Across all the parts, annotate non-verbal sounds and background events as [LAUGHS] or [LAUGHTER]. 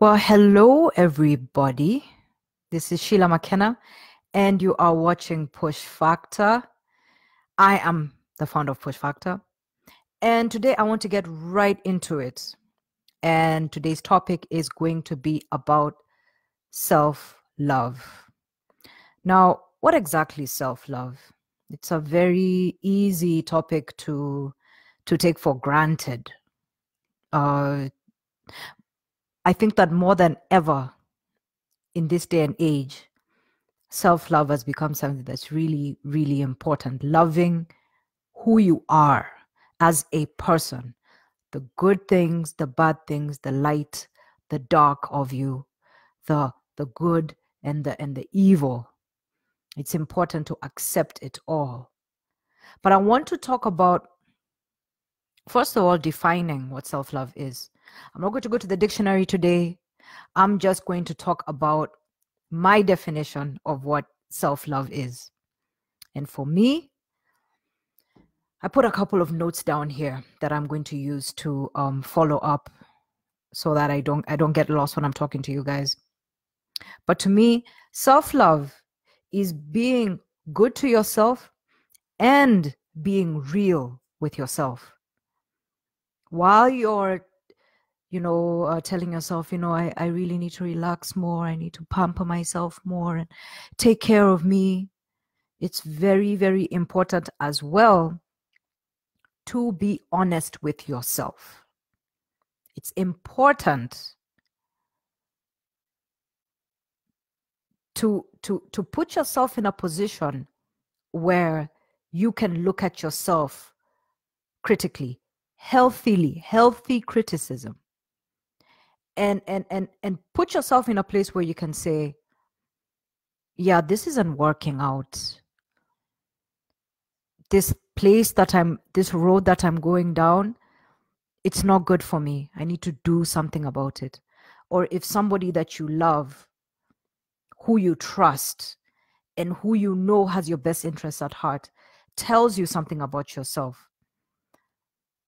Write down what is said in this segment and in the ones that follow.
Well, hello, everybody. This is Sheila McKenna, and you are watching Push Factor. I am the founder of Push Factor, and today I want to get right into it. And today's topic is going to be about self love. Now, what exactly is self love? It's a very easy topic to to take for granted. Uh, I think that more than ever in this day and age, self love has become something that's really, really important. Loving who you are as a person, the good things, the bad things, the light, the dark of you, the the good and the and the evil. It's important to accept it all. But I want to talk about first of all defining what self-love is I'm not going to go to the dictionary today. I'm just going to talk about my definition of what self love is. And for me, I put a couple of notes down here that I'm going to use to um, follow up so that I don't I don't get lost when I'm talking to you guys. But to me, self-love is being good to yourself and being real with yourself. While you're you know, uh, telling yourself, you know, I, I really need to relax more. I need to pamper myself more and take care of me. It's very, very important as well to be honest with yourself. It's important to to to put yourself in a position where you can look at yourself critically, healthily, healthy criticism. And and and and put yourself in a place where you can say yeah this isn't working out. This place that i'm this road that i'm going down it's not good for me. I need to do something about it. Or if somebody that you love who you trust and who you know has your best interests at heart tells you something about yourself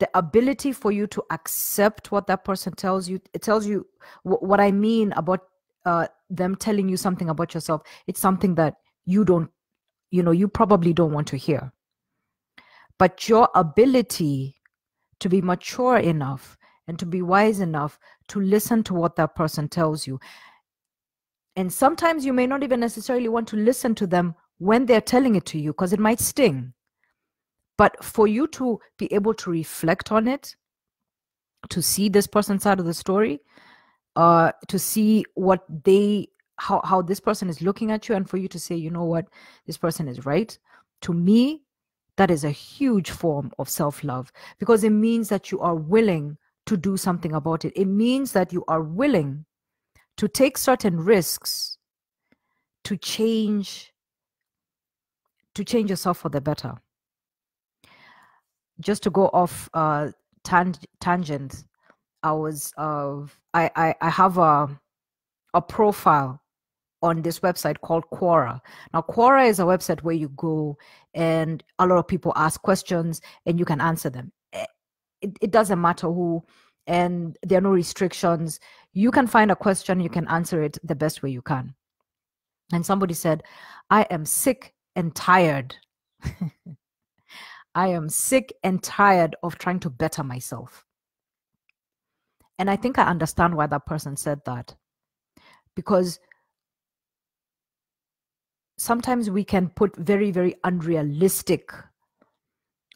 the ability for you to accept what that person tells you it tells you what i mean about uh, them telling you something about yourself. It's something that you don't you know you probably don't want to hear. But your ability to be mature enough and to be wise enough to listen to what that person tells you. And sometimes you may not even necessarily want to listen to them when they're telling it to you because it might sting but for you to be able to reflect on it, to see this person's side of the story, uh, to see what they how how this person is looking at you, and for you to say, you know what, this person is right. To me, that is a huge form of self love because it means that you are willing to do something about it. It means that you are willing to take certain risks to change to change yourself for the better just to go off uh tang- tangent i was uh I, I i have a a profile on this website called Quora. Now, Quora is a website where you go and a lot of people ask questions and you can answer them. Eh, it, it doesn't matter who, and there are no restrictions. You can find a question, you can answer it the best way you can. And somebody said, I am sick and tired [LAUGHS] I am sick and tired of trying to better myself. And I think I understand why that person said that. Because sometimes we can put very, very unrealistic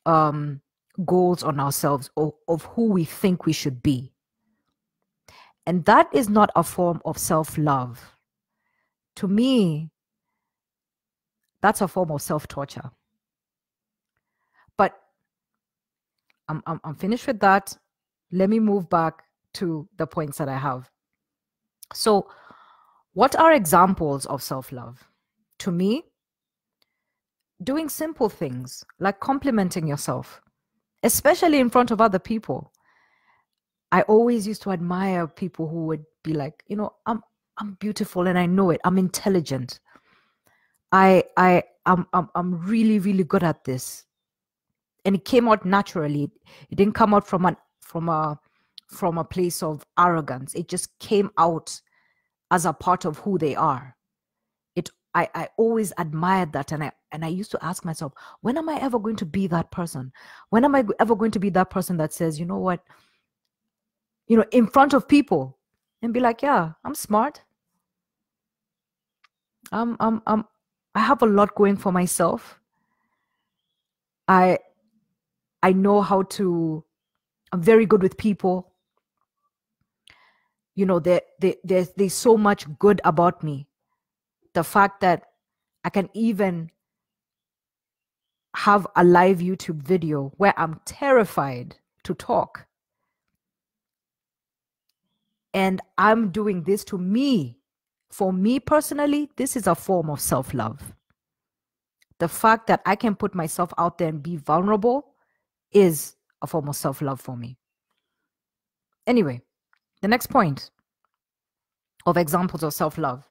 um, goals on ourselves of, of who we think we should be. And that is not a form of self love. To me, that's a form of self torture. But I'm, I'm, I'm finished with that. Let me move back to the points that I have. So, what are examples of self love? To me, doing simple things like complimenting yourself, especially in front of other people. I always used to admire people who would be like, you know, I'm I'm beautiful and I know it. I'm intelligent. I I I'm I'm, I'm really really good at this and it came out naturally it didn't come out from an from a from a place of arrogance. It just came out as a part of who they are. It I, I always admired that and I and I used to ask myself, when am I ever going to be that person? When am I ever going to be that person that says, you know what, you know, in front of people and be like, yeah, I'm smart. I'm I'm I'm I have a lot going for myself. I I know how to I'm very good with people. You know, there, there there's there's so much good about me. The fact that I can even have a live YouTube video where I'm terrified to talk. And I'm doing this to me. For me personally, this is a form of self love. The fact that I can put myself out there and be vulnerable is a form of self love for me. Anyway, the next point of examples of self love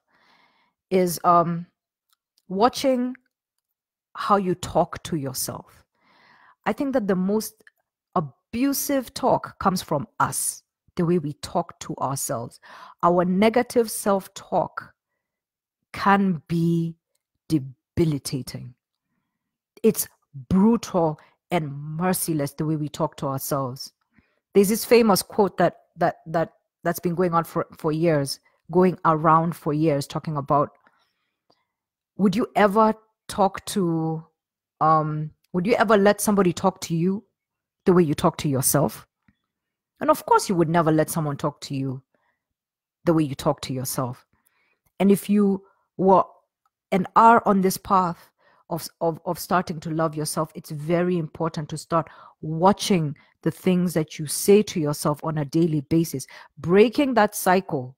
is um, watching how you talk to yourself. I think that the most abusive talk comes from us, the way we talk to ourselves. Our negative self talk can be debilitating. It's brutal and merciless the way we talk to ourselves. There's this famous quote that that that that's been going on for, for years, going around for years, talking about would you ever talk to um would you ever let somebody talk to you the way you talk to yourself and of course you would never let someone talk to you the way you talk to yourself and if you were and are on this path of, of, of starting to love yourself, it's very important to start watching the things that you say to yourself on a daily basis, breaking that cycle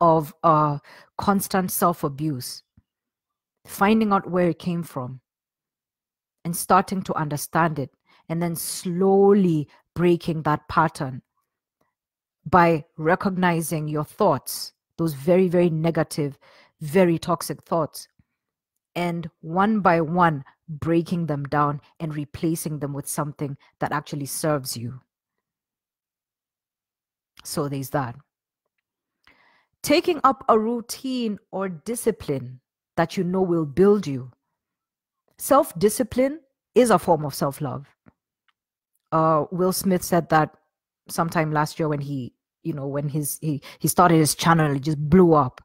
of uh, constant self abuse finding out where it came from and starting to understand it and then slowly breaking that pattern by recognizing your thoughts those very very negative very toxic thoughts and one by one breaking them down and replacing them with something that actually serves you so there's that taking up a routine or discipline that you know will build you. Self discipline is a form of self love. Uh, Will Smith said that sometime last year when he, you know, when his he he started his channel, it just blew up,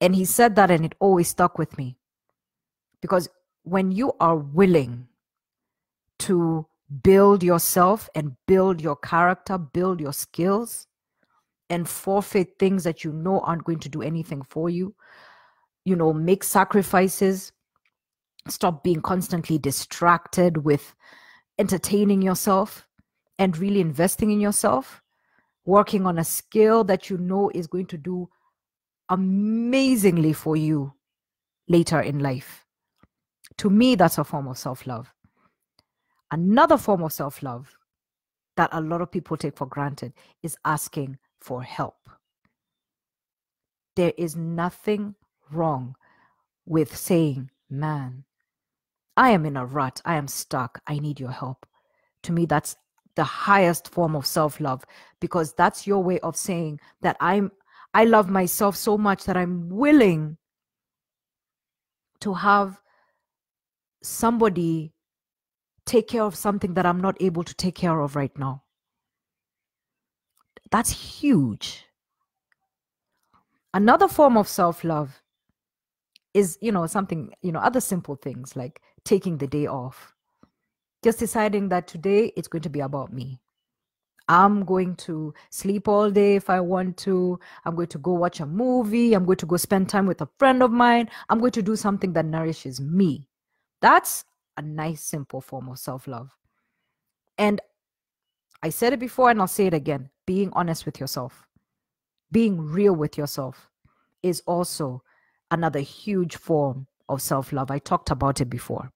and he said that, and it always stuck with me, because when you are willing to build yourself and build your character, build your skills, and forfeit things that you know aren't going to do anything for you, you know, make sacrifices, stop being constantly distracted with entertaining yourself and really investing in yourself, working on a skill that you know is going to do amazingly for you later in life. To me, that's a form of self love. Another form of self love that a lot of people take for granted is asking for help. There is nothing wrong with saying, Man, I am in a rut. I am stuck. I need your help. To me, that's the highest form of self love because that's your way of saying that I'm I love myself so much that I'm willing to have somebody take care of something that I'm not able to take care of right now. That's huge. Another form of self love is you know something you know other simple things like taking the day off. Just deciding that today it's going to be about me. I'm going to sleep all day if i want to. I'm going to go watch a movie. I'm going to go spend time with a friend of mine. I'm going to do something that nourishes me that's a nice simple form of self-love and i said it before and i'll say it again being honest with yourself being real with yourself is also another huge form of self love. I talked about it before.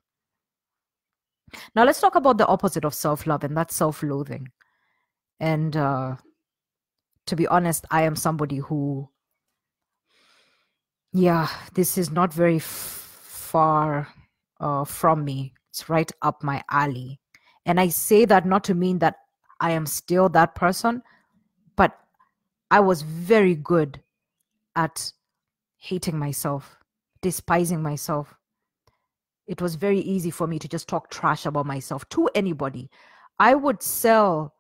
Now, let's talk about the opposite of self love, and that's self loathing. And uh, to be honest, I am somebody who, yeah, this is not very f- far uh, from me. It's right up my alley. And I say that not to mean that I am still that person, but I was very good at hating myself, despising myself. It was very easy for me to just talk trash about myself to anybody. I would sell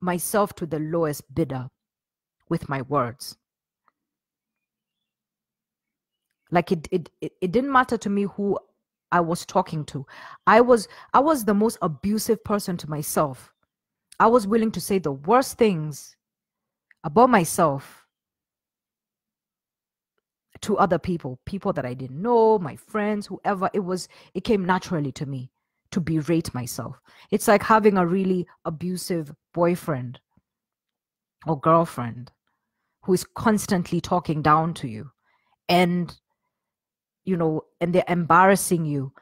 myself to the lowest bidder with my words. Like it, it, it, it didn't matter to me who I was talking to. I was I was the most abusive person to myself. I was willing to say the worst things about myself to other people, people that I didn't know, my friends, whoever. It was it came naturally to me to berate myself. It's like having a really abusive boyfriend or girlfriend who is constantly talking down to you and you know and they're embarrassing you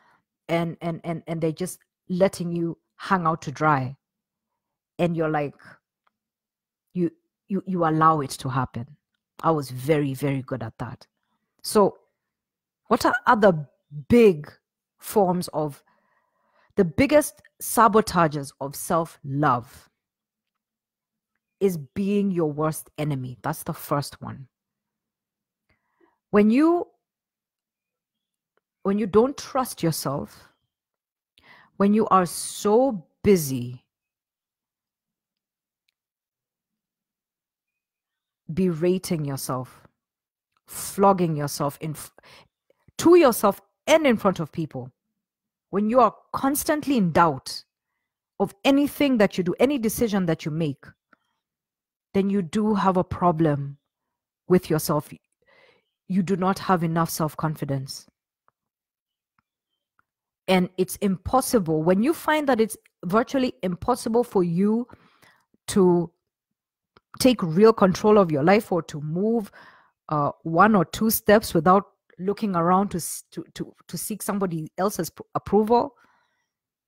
and and and and they're just letting you hang out to dry. And you're like you you you allow it to happen. I was very very good at that. So what are other big forms of the biggest sabotages of self-love is being your worst enemy? That's the first one. When you when you don't trust yourself, when you are so busy berating yourself, flogging yourself in to yourself and in front of people, when you are constantly in doubt of anything that you do, any decision that you make, then you do have a problem with yourself. You do not have enough self confidence and it's impossible when you find that it's virtually impossible for you to take real control of your life or to move uh, one or two steps without looking around to, to, to, to seek somebody else's approval,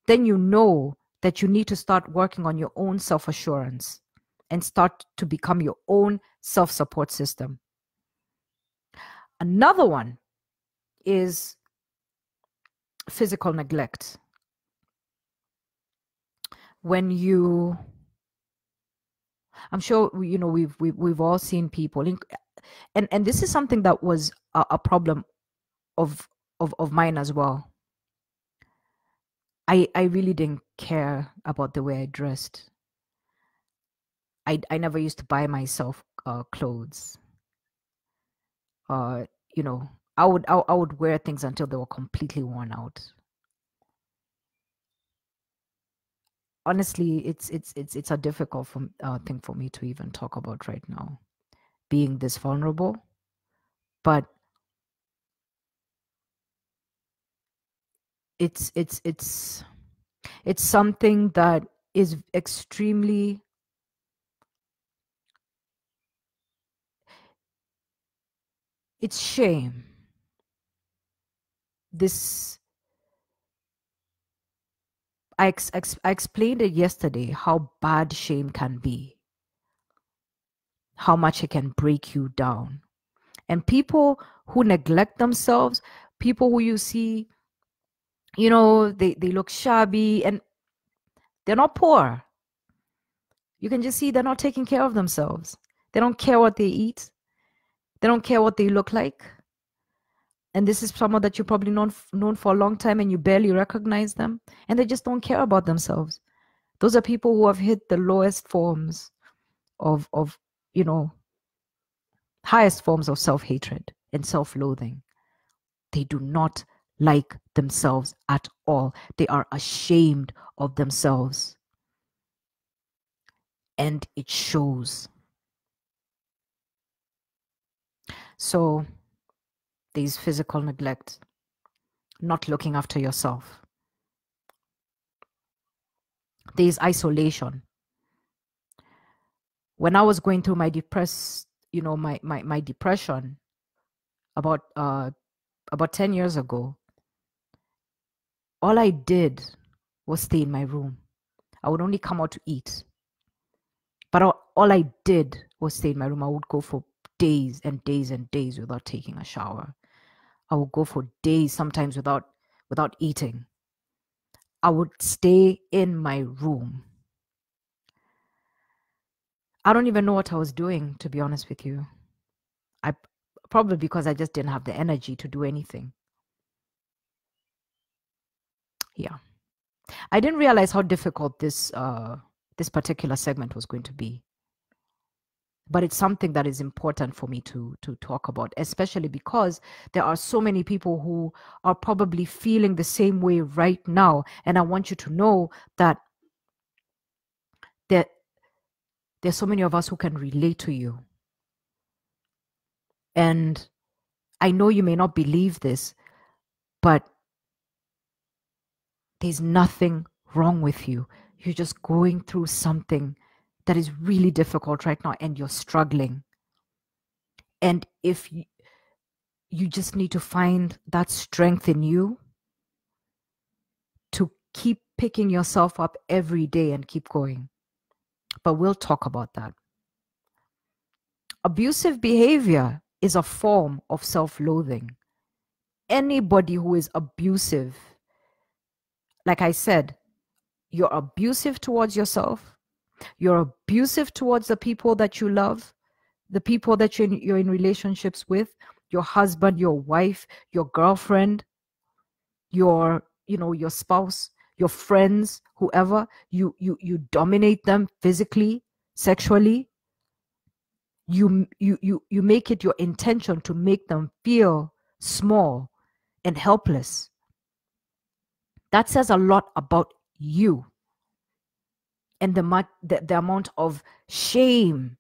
then you know that you need to start working on your own self assurance and start to become your own self support system. Another one is physical neglect. When you i'm sure you know we've we've, we've all seen people and and this is something that was a, a problem of of of mine as well. I i really didn't care about the way i dressed. I i never used to buy myself uh, clothes. Uh you know I would I, I would wear things until they were completely worn out. Honestly, it's it's it's it's a difficult from, uh, thing for me to even talk about right now, being this vulnerable. But it's it's it's it's something that is extremely it's shame this I, ex- ex- I explained it yesterday how bad shame can be. How much it can break you down. And people who neglect themselves people who you see you know they, they look shabby and they're not poor. You can just see they're not taking care of themselves. They don't care what they eat. They don't care what they look like and this is someone that you probably known known for a long time and you barely recognize them. And they just don't care about themselves. Those are people who have hit the lowest forms of of you know highest forms of self-hatred and self-loathing. They do not like themselves at all. They are ashamed of themselves. And it shows. So there's physical neglect, not looking after yourself. There's isolation. When I was going through my depressed, you know, my my, my depression about uh about 10 years ago, all I did was stay in my room. I would only come out to eat. But all, all I did was stay in my room. I would go for days and days and days without taking a shower. I would go for days sometimes without without eating. I would stay in my room. I don't even know what I was doing, to be honest with you. I probably because I just didn't have the energy to do anything. Yeah. I didn't realize how difficult this uh, this particular segment was going to be. But it's something that is important for me to to talk about, especially because there are so many people who are probably feeling the same way right now. And I want you to know that there, there's so many of us who can relate to you. And I know you may not believe this, but there's nothing wrong with you. You're just going through something that is really difficult right now and you're struggling. And if you, you just need to find that strength in you to keep picking yourself up every day and keep going. But we'll talk about that. Abusive behavior is a form of self loathing. Anybody who is abusive like I said, you're abusive towards yourself. You're abusive towards the people that you love, the people that you're in, you're in relationships with, your husband, your wife, your girlfriend, your you know your spouse, your friends, whoever. You you you dominate them physically, sexually. You you you you make it your intention to make them feel small and helpless that says a lot about you and the, the, the amount of shame,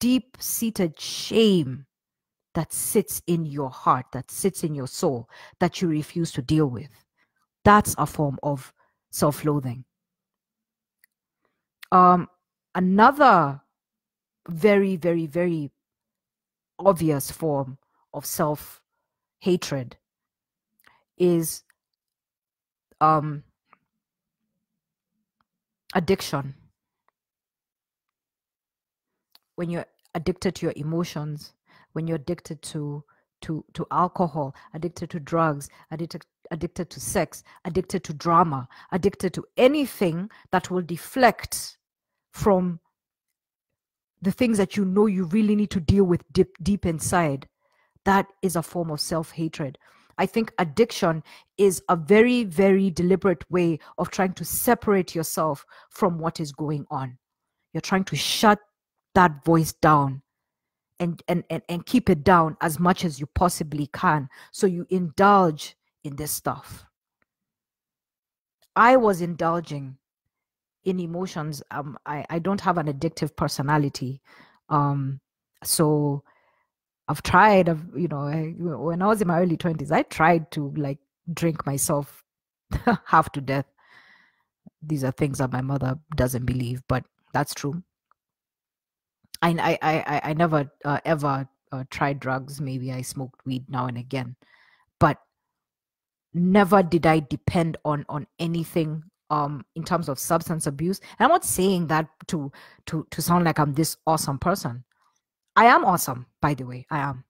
deep seated shame that sits in your heart, that sits in your soul, that you refuse to deal with. That's a form of self loathing. Um, another very, very, very obvious form of self hatred is um, addiction. When you're addicted to your emotions when you're addicted to to to alcohol addicted to drugs addicted addicted to sex addicted to drama addicted to anything that will deflect from the things that you know you really need to deal with deep deep inside that is a form of self-hatred I think addiction is a very, very deliberate way of trying to separate yourself from what is going on. You're trying to shut that voice down and, and, and, and keep it down as much as you possibly can. So you indulge in this stuff. I was indulging in emotions. Um, I, I don't have an addictive personality. Um, so I've tried, I've, you know, I, when I was in my early 20s, I tried to like drink myself [LAUGHS] half to death. These are things that my mother doesn't believe, but that's true. I, I, I, I never uh, ever uh, tried drugs. Maybe I smoked weed now and again, but never did I depend on on anything um in terms of substance abuse. And I'm not saying that to to to sound like I'm this awesome person. I am awesome, by the way. I am.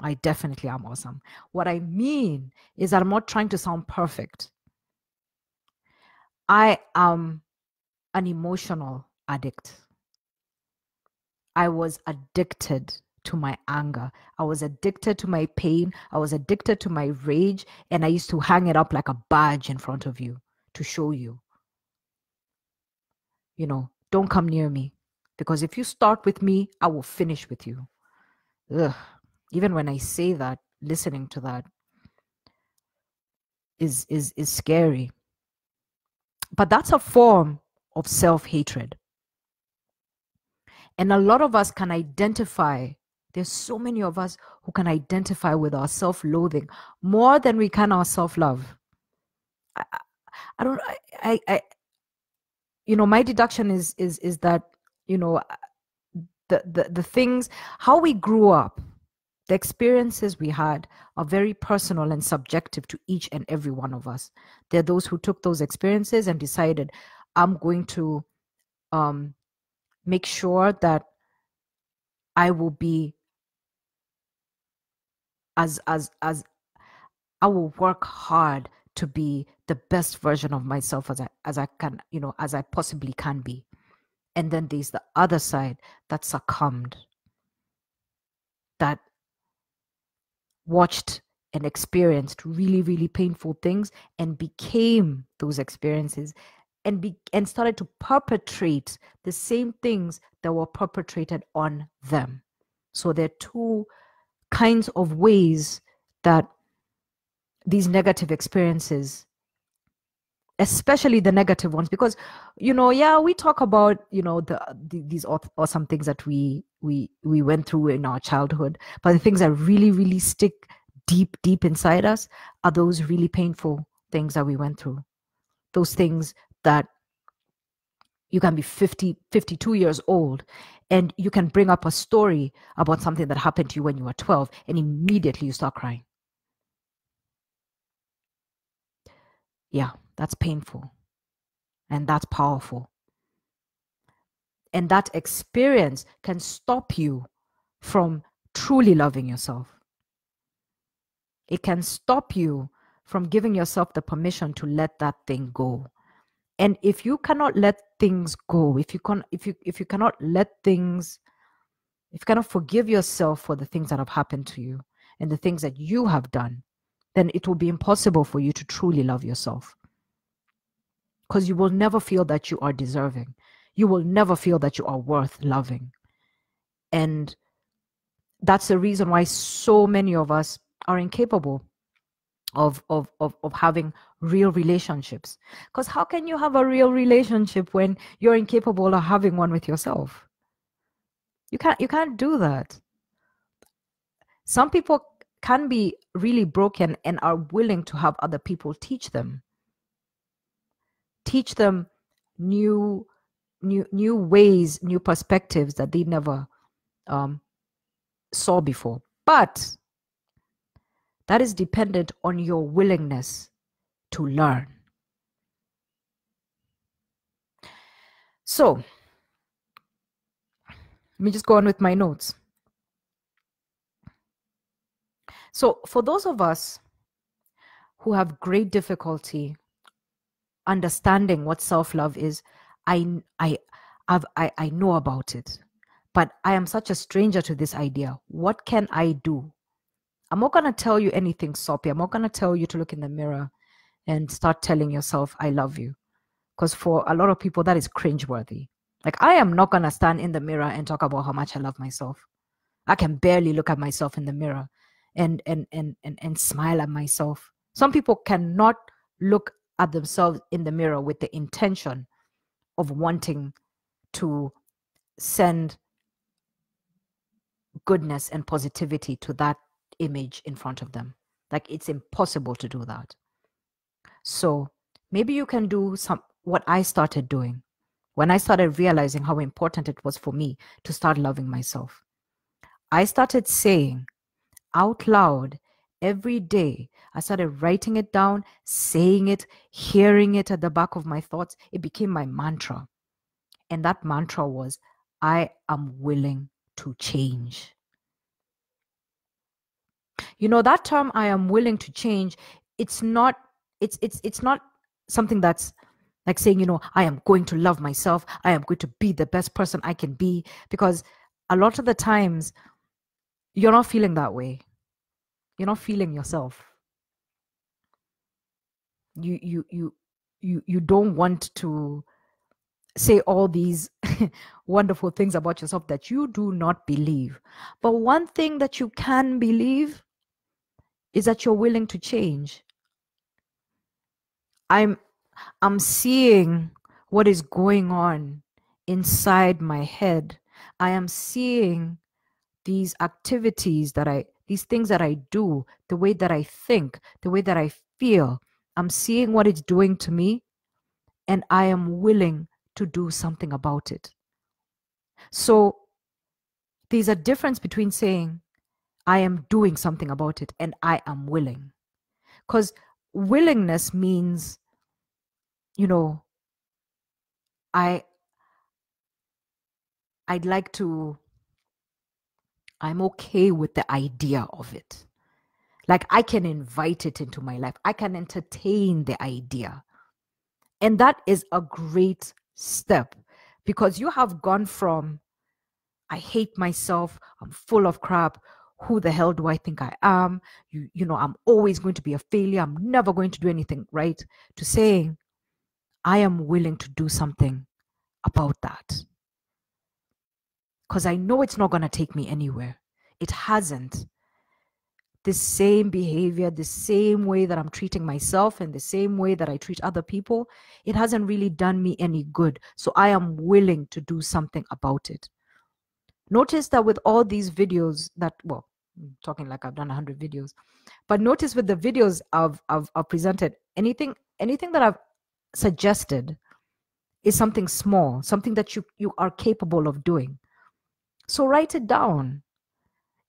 I definitely am awesome. What I mean is that I'm not trying to sound perfect. I am an emotional addict. I was addicted to my anger. I was addicted to my pain. I was addicted to my rage. And I used to hang it up like a badge in front of you to show you. You know, don't come near me. Because if you start with me, I will finish with you. Ugh. Even when I say that, listening to that is is is scary. But that's a form of self-hatred. And a lot of us can identify there's so many of us who can identify with our self-loathing more than we can our self-love. I, I don't I, I you know my deduction is is is that you know uh, the, the the things how we grew up the experiences we had are very personal and subjective to each and every one of us. There are those who took those experiences and decided i'm going to um, make sure that i will be as as as i will work hard to be the best version of myself as i as i can you know as i possibly can be And then there's the other side that succumbed, that watched and experienced really, really painful things and became those experiences and be and started to perpetrate the same things that were perpetrated on them. So there are two kinds of ways that these negative experiences especially the negative ones because you know yeah we talk about you know the, the these awesome things that we we we went through in our childhood but the things that really really stick deep deep inside us are those really painful things that we went through. Those things that you can be 50 52 years old and you can bring up a story about something that happened to you when you were 12 and immediately you start crying yeah that's painful. And that's powerful. And that experience can stop you from truly loving yourself. It can stop you from giving yourself the permission to let that thing go. And if you cannot let things go if you can if you if you cannot let things if you cannot forgive yourself for the things that have happened to you and the things that you have done then it will be impossible for you to truly love yourself. Because you will never feel that you are deserving. You will never feel that you are worth loving. And that's the reason why so many of us are incapable of of of, of having real relationships. Because how can you have a real relationship when you're incapable of having one with yourself? You can't you can't do that. Some people can be really broken and are willing to have other people teach them teach them new new new ways new perspectives that they never um, saw before but that is dependent on your willingness to learn. So, let me just go on with my notes. So, for those of us who have great difficulty understanding what self-love is, I I I've, I I know about it, but I am such a stranger to this idea. What can I do I'm not going to tell you anything soppy. I'm not going to tell you to look in the mirror and start telling yourself, I love you. Because for a lot of people, that is cringeworthy. Like, I am not going to stand in the mirror and talk about how much I love myself. I can barely look at myself in the mirror and, and, and, and, and smile at myself. Some people cannot look at themselves in the mirror with the intention of wanting to send goodness and positivity to that image in front of them. Like it's impossible to do that. So maybe you can do some what I started doing when I started realizing how important it was for me to start loving myself. I started saying out loud every day. I started writing it down, saying it, hearing it at the back of my thoughts. It became my mantra. And that mantra was, I am willing to change you know that term i am willing to change it's not it's it's it's not something that's like saying you know i am going to love myself i am going to be the best person i can be because a lot of the times you're not feeling that way. You're not feeling yourself. You you you you you don't want to say all these [LAUGHS] wonderful things about yourself that you do not believe. But one thing that you can believe is that you're willing to change. I'm i'm seeing what is going on inside my head. I am seeing these activities that i these things that i do the way that i think the way that i feel i'm seeing what it's doing to me and i am willing to do something about it so there's a difference between saying I am doing something about it and I am willing. Because willingness means, you know, I I'd like to I'm okay with the idea of it. Like I can invite it into my life. I can entertain the idea. And that is a great step because you have gone from I hate myself, I'm full of crap, who the hell do I think I am? You, you know, I'm always going to be a failure. I'm never going to do anything right. To saying, I am willing to do something about that. Because I know it's not going to take me anywhere. It hasn't. The same behavior, the same way that I'm treating myself, and the same way that I treat other people, it hasn't really done me any good. So I am willing to do something about it. Notice that with all these videos that, well, I'm talking like I've done 100 videos, but notice with the videos I've, I've, I've presented, anything, anything that I've suggested is something small, something that you, you are capable of doing. So write it down.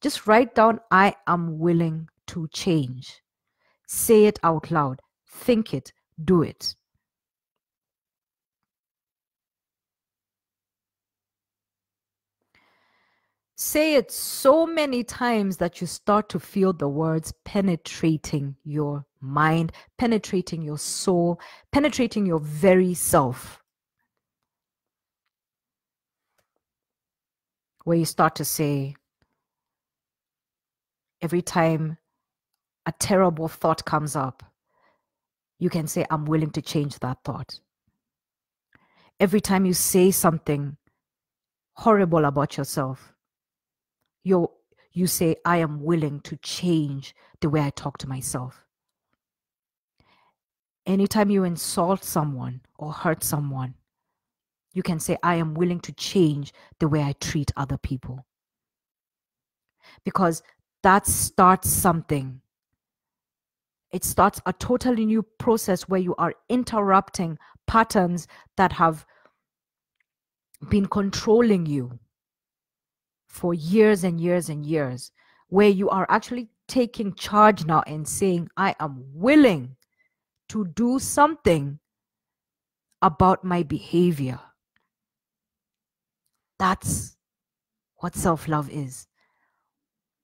Just write down, I am willing to change. Say it out loud. Think it. Do it. Say it so many times that you start to feel the words penetrating your mind, penetrating your soul, penetrating your very self. Where you start to say, every time a terrible thought comes up, you can say, I'm willing to change that thought. Every time you say something horrible about yourself, you you say i am willing to change the way i talk to myself anytime you insult someone or hurt someone you can say i am willing to change the way i treat other people because that starts something it starts a totally new process where you are interrupting patterns that have been controlling you for years and years and years, where you are actually taking charge now and saying, I am willing to do something about my behavior. That's what self love is.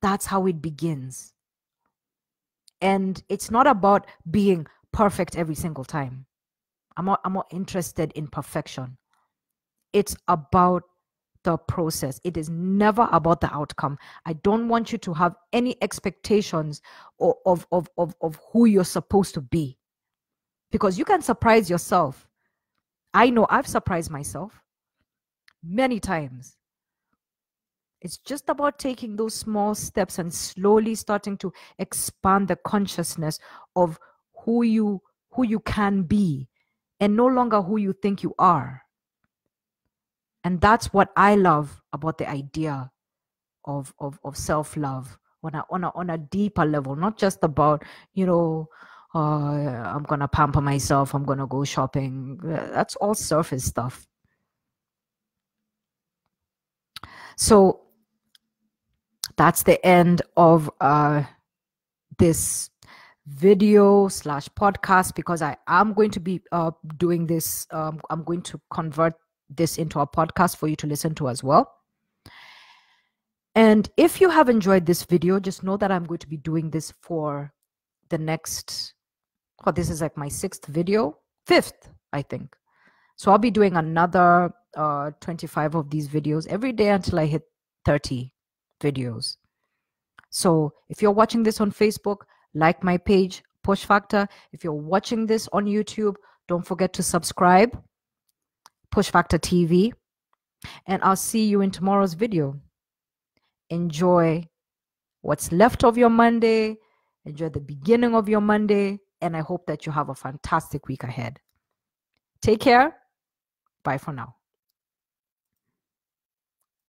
That's how it begins. And it's not about being perfect every single time. I'm not, I'm interested in perfection. It's about the process. It is never about the outcome. I don't want you to have any expectations of, of, of, of, of who you're supposed to be because you can surprise yourself. I know I've surprised myself many times. It's just about taking those small steps and slowly starting to expand the consciousness of who you who you can be and no longer who you think you are. And that's what i love about the idea of of, of self-love on a, on a on a deeper level not just about you know uh, i'm gonna pamper myself i'm gonna go shopping. That's all surface stuff so that's the end of uh, this video slash podcast because i am going to be uh, doing this um, i'm going to convert this into a podcast for you to listen to as well. And if you have enjoyed this video, just know that I'm going to be doing this for the next, well, this is like my sixth video, fifth, I think. So I'll be doing another uh, 25 of these videos every day until I hit 30 videos. So if you're watching this on Facebook, like my page, Push Factor. If you're watching this on YouTube, don't forget to subscribe Push Factor TV. And I'll see you in tomorrow's video. Enjoy what's left of your Monday. Enjoy the beginning of your Monday. And I hope that you have a fantastic week ahead. Take care. Bye for now.